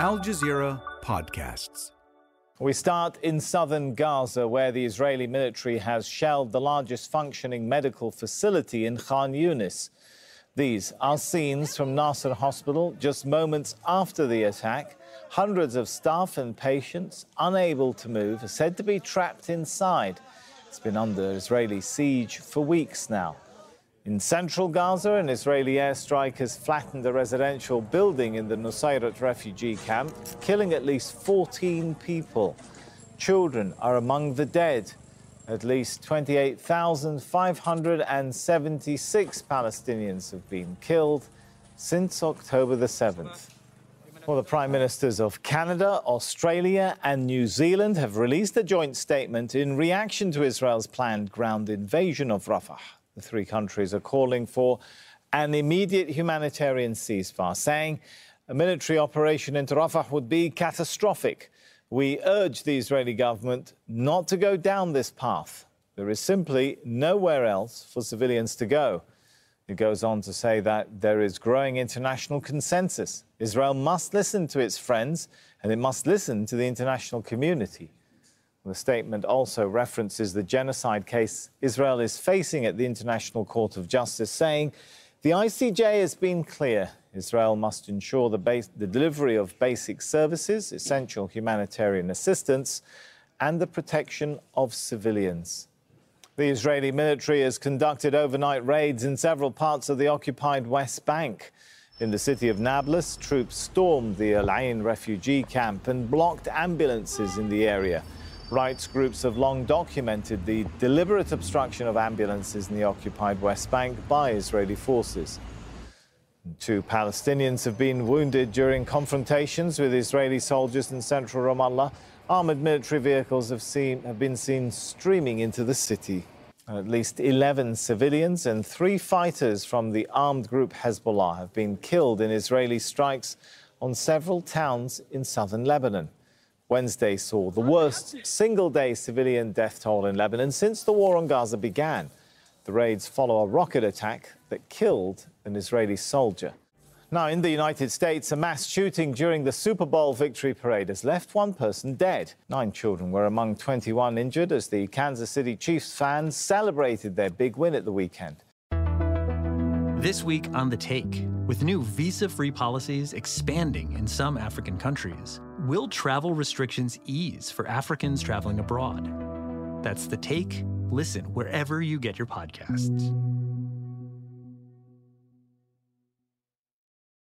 Al Jazeera Podcasts. We start in southern Gaza, where the Israeli military has shelled the largest functioning medical facility in Khan Yunis. These are scenes from Nasser Hospital just moments after the attack. Hundreds of staff and patients, unable to move, are said to be trapped inside. It's been under Israeli siege for weeks now. In central Gaza, an Israeli airstrike has flattened a residential building in the Nusayrat refugee camp, killing at least 14 people. Children are among the dead. At least 28,576 Palestinians have been killed since October the 7th. Well, the Prime Ministers of Canada, Australia, and New Zealand have released a joint statement in reaction to Israel's planned ground invasion of Rafah. The three countries are calling for an immediate humanitarian ceasefire, saying a military operation into Rafah would be catastrophic. We urge the Israeli government not to go down this path. There is simply nowhere else for civilians to go. It goes on to say that there is growing international consensus. Israel must listen to its friends and it must listen to the international community. The statement also references the genocide case Israel is facing at the International Court of Justice, saying the ICJ has been clear. Israel must ensure the, the delivery of basic services, essential humanitarian assistance, and the protection of civilians. The Israeli military has conducted overnight raids in several parts of the occupied West Bank. In the city of Nablus, troops stormed the Al Ain refugee camp and blocked ambulances in the area. Rights groups have long documented the deliberate obstruction of ambulances in the occupied West Bank by Israeli forces. Two Palestinians have been wounded during confrontations with Israeli soldiers in central Ramallah. Armored military vehicles have, seen, have been seen streaming into the city. At least 11 civilians and three fighters from the armed group Hezbollah have been killed in Israeli strikes on several towns in southern Lebanon. Wednesday saw the worst single day civilian death toll in Lebanon since the war on Gaza began. The raids follow a rocket attack that killed an Israeli soldier. Now, in the United States, a mass shooting during the Super Bowl victory parade has left one person dead. Nine children were among 21 injured as the Kansas City Chiefs fans celebrated their big win at the weekend. This week on The Take, with new visa free policies expanding in some African countries, will travel restrictions ease for Africans traveling abroad? That's The Take. Listen wherever you get your podcasts.